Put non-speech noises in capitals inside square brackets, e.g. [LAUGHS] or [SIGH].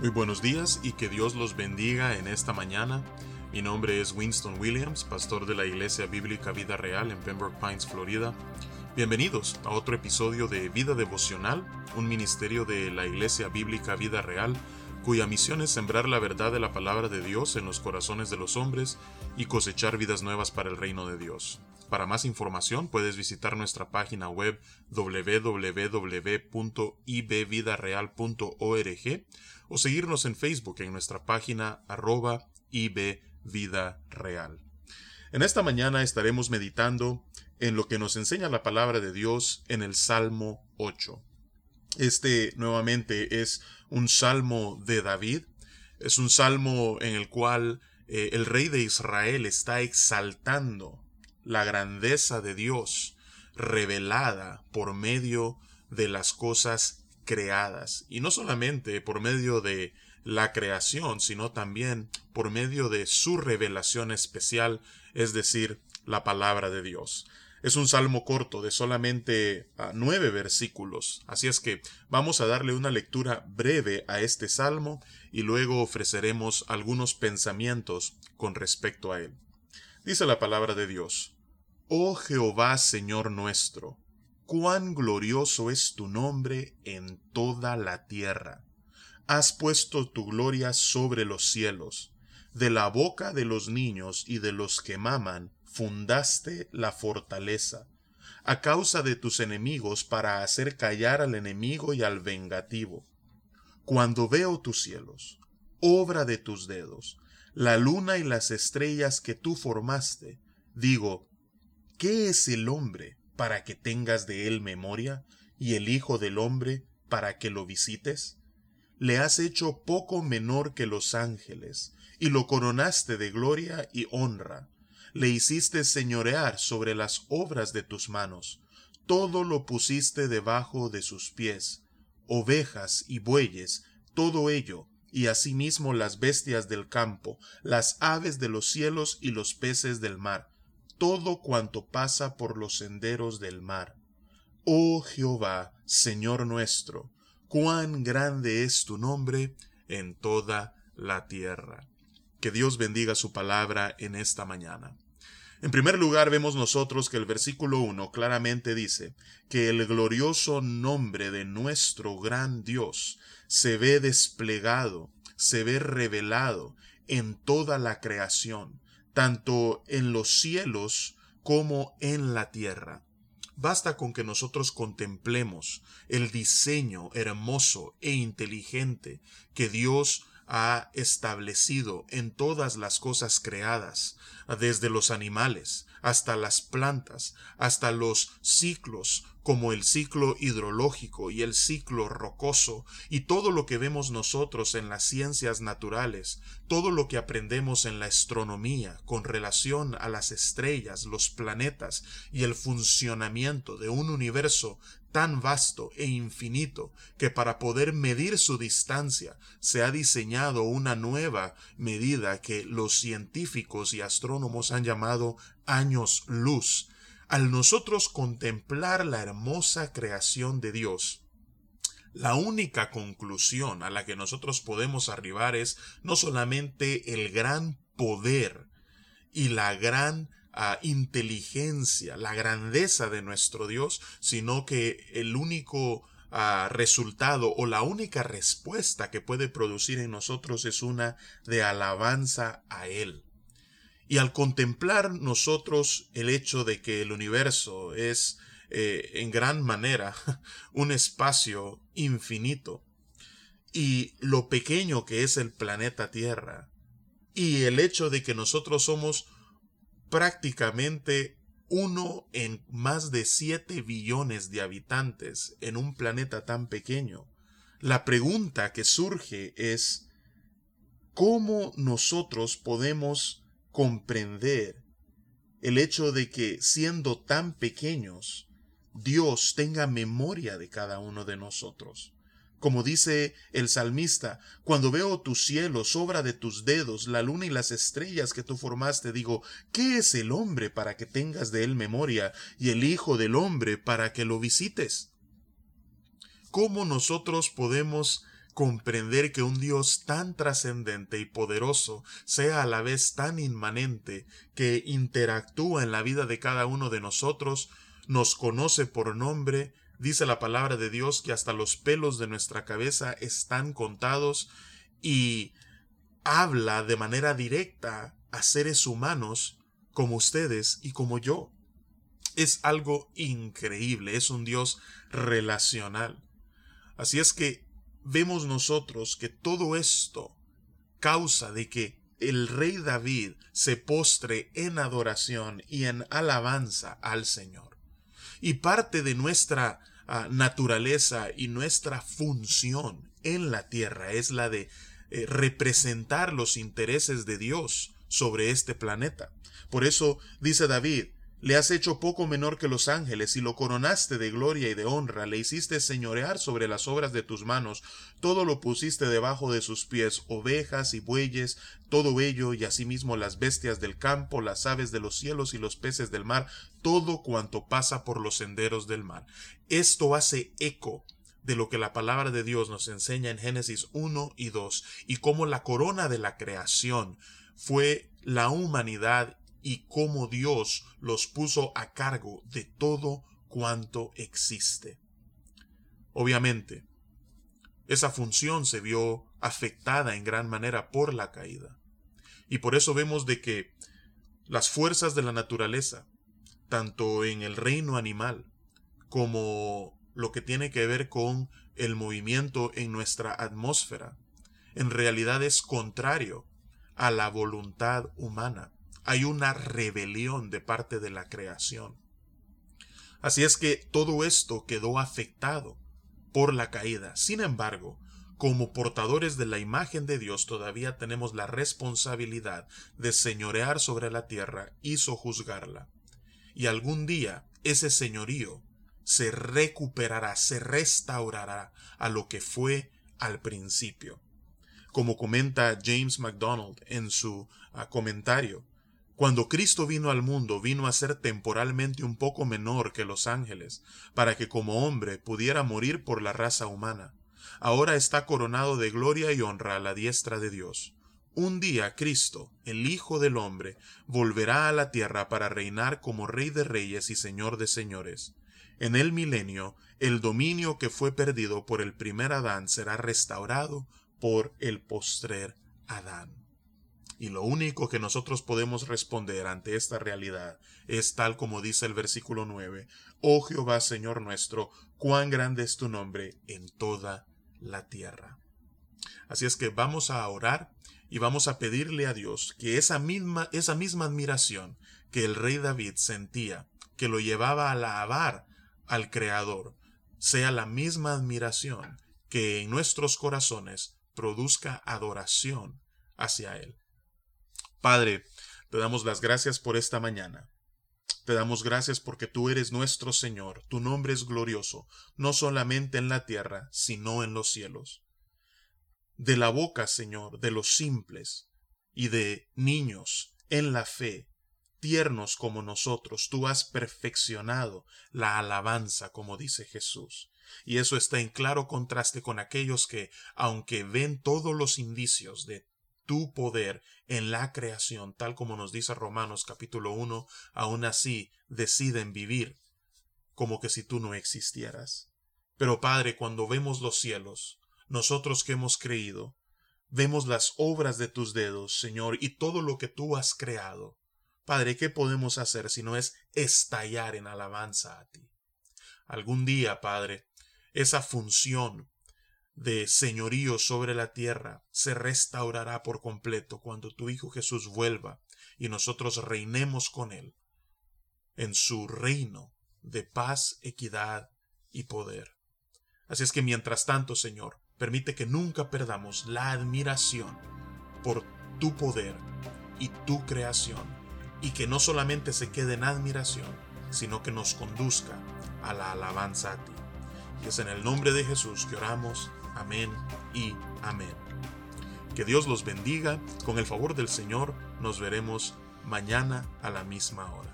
Muy buenos días y que Dios los bendiga en esta mañana. Mi nombre es Winston Williams, pastor de la Iglesia Bíblica Vida Real en Pembroke Pines, Florida. Bienvenidos a otro episodio de Vida Devocional, un ministerio de la Iglesia Bíblica Vida Real, cuya misión es sembrar la verdad de la palabra de Dios en los corazones de los hombres y cosechar vidas nuevas para el reino de Dios. Para más información puedes visitar nuestra página web www.ibvidareal.org o seguirnos en Facebook en nuestra página arroba ibvidareal. En esta mañana estaremos meditando en lo que nos enseña la palabra de Dios en el Salmo 8. Este nuevamente es un salmo de David, es un salmo en el cual eh, el rey de Israel está exaltando la grandeza de Dios revelada por medio de las cosas creadas. Y no solamente por medio de la creación, sino también por medio de su revelación especial, es decir, la palabra de Dios. Es un salmo corto de solamente ah, nueve versículos, así es que vamos a darle una lectura breve a este salmo y luego ofreceremos algunos pensamientos con respecto a él. Dice la palabra de Dios. Oh Jehová Señor nuestro, cuán glorioso es tu nombre en toda la tierra. Has puesto tu gloria sobre los cielos. De la boca de los niños y de los que maman, fundaste la fortaleza, a causa de tus enemigos para hacer callar al enemigo y al vengativo. Cuando veo tus cielos, obra de tus dedos, la luna y las estrellas que tú formaste, digo, ¿Qué es el hombre para que tengas de él memoria, y el Hijo del hombre para que lo visites? Le has hecho poco menor que los ángeles, y lo coronaste de gloria y honra. Le hiciste señorear sobre las obras de tus manos, todo lo pusiste debajo de sus pies, ovejas y bueyes, todo ello, y asimismo las bestias del campo, las aves de los cielos y los peces del mar, todo cuanto pasa por los senderos del mar. Oh Jehová, Señor nuestro, cuán grande es tu nombre en toda la tierra. Que Dios bendiga su palabra en esta mañana. En primer lugar, vemos nosotros que el versículo 1 claramente dice que el glorioso nombre de nuestro gran Dios se ve desplegado, se ve revelado en toda la creación tanto en los cielos como en la tierra. Basta con que nosotros contemplemos el diseño hermoso e inteligente que Dios ha establecido en todas las cosas creadas, desde los animales hasta las plantas, hasta los ciclos como el ciclo hidrológico y el ciclo rocoso, y todo lo que vemos nosotros en las ciencias naturales, todo lo que aprendemos en la astronomía con relación a las estrellas, los planetas y el funcionamiento de un universo tan vasto e infinito que para poder medir su distancia se ha diseñado una nueva medida que los científicos y astrónomos han llamado años luz, al nosotros contemplar la hermosa creación de Dios, la única conclusión a la que nosotros podemos arribar es no solamente el gran poder y la gran ah, inteligencia, la grandeza de nuestro Dios, sino que el único ah, resultado o la única respuesta que puede producir en nosotros es una de alabanza a Él. Y al contemplar nosotros el hecho de que el universo es eh, en gran manera [LAUGHS] un espacio infinito y lo pequeño que es el planeta Tierra y el hecho de que nosotros somos prácticamente uno en más de siete billones de habitantes en un planeta tan pequeño, la pregunta que surge es ¿cómo nosotros podemos comprender el hecho de que siendo tan pequeños, Dios tenga memoria de cada uno de nosotros. Como dice el salmista, cuando veo tus cielos, obra de tus dedos, la luna y las estrellas que tú formaste, digo, ¿qué es el hombre para que tengas de él memoria y el Hijo del hombre para que lo visites? ¿Cómo nosotros podemos comprender que un Dios tan trascendente y poderoso sea a la vez tan inmanente que interactúa en la vida de cada uno de nosotros, nos conoce por nombre, dice la palabra de Dios que hasta los pelos de nuestra cabeza están contados y habla de manera directa a seres humanos como ustedes y como yo. Es algo increíble, es un Dios relacional. Así es que vemos nosotros que todo esto causa de que el rey David se postre en adoración y en alabanza al Señor. Y parte de nuestra ah, naturaleza y nuestra función en la tierra es la de eh, representar los intereses de Dios sobre este planeta. Por eso dice David, le has hecho poco menor que los ángeles y lo coronaste de gloria y de honra, le hiciste señorear sobre las obras de tus manos, todo lo pusiste debajo de sus pies, ovejas y bueyes, todo ello y asimismo las bestias del campo, las aves de los cielos y los peces del mar, todo cuanto pasa por los senderos del mar. Esto hace eco de lo que la palabra de Dios nos enseña en Génesis 1 y 2, y cómo la corona de la creación fue la humanidad y cómo Dios los puso a cargo de todo cuanto existe. Obviamente, esa función se vio afectada en gran manera por la caída. Y por eso vemos de que las fuerzas de la naturaleza, tanto en el reino animal como lo que tiene que ver con el movimiento en nuestra atmósfera, en realidad es contrario a la voluntad humana hay una rebelión de parte de la creación. Así es que todo esto quedó afectado por la caída. Sin embargo, como portadores de la imagen de Dios todavía tenemos la responsabilidad de señorear sobre la tierra y sojuzgarla. Y algún día ese señorío se recuperará, se restaurará a lo que fue al principio. Como comenta James MacDonald en su ah, comentario, cuando Cristo vino al mundo, vino a ser temporalmente un poco menor que los ángeles, para que como hombre pudiera morir por la raza humana. Ahora está coronado de gloria y honra a la diestra de Dios. Un día Cristo, el Hijo del Hombre, volverá a la tierra para reinar como Rey de Reyes y Señor de Señores. En el milenio, el dominio que fue perdido por el primer Adán será restaurado por el postrer Adán. Y lo único que nosotros podemos responder ante esta realidad es tal como dice el versículo 9, Oh Jehová Señor nuestro, cuán grande es tu nombre en toda la tierra. Así es que vamos a orar y vamos a pedirle a Dios que esa misma, esa misma admiración que el rey David sentía, que lo llevaba a alabar al Creador, sea la misma admiración que en nuestros corazones produzca adoración hacia Él. Padre, te damos las gracias por esta mañana. Te damos gracias porque tú eres nuestro Señor, tu nombre es glorioso, no solamente en la tierra, sino en los cielos. De la boca, Señor, de los simples y de niños en la fe, tiernos como nosotros, tú has perfeccionado la alabanza, como dice Jesús. Y eso está en claro contraste con aquellos que, aunque ven todos los indicios de tu poder en la creación, tal como nos dice Romanos capítulo 1, aún así deciden vivir como que si tú no existieras. Pero Padre, cuando vemos los cielos, nosotros que hemos creído, vemos las obras de tus dedos, Señor, y todo lo que tú has creado. Padre, ¿qué podemos hacer si no es estallar en alabanza a ti? Algún día, Padre, esa función de señorío sobre la tierra se restaurará por completo cuando tu Hijo Jesús vuelva y nosotros reinemos con Él en su reino de paz, equidad y poder. Así es que mientras tanto, Señor, permite que nunca perdamos la admiración por tu poder y tu creación, y que no solamente se quede en admiración, sino que nos conduzca a la alabanza a ti. Y es en el nombre de Jesús que oramos Amén y amén. Que Dios los bendiga. Con el favor del Señor nos veremos mañana a la misma hora.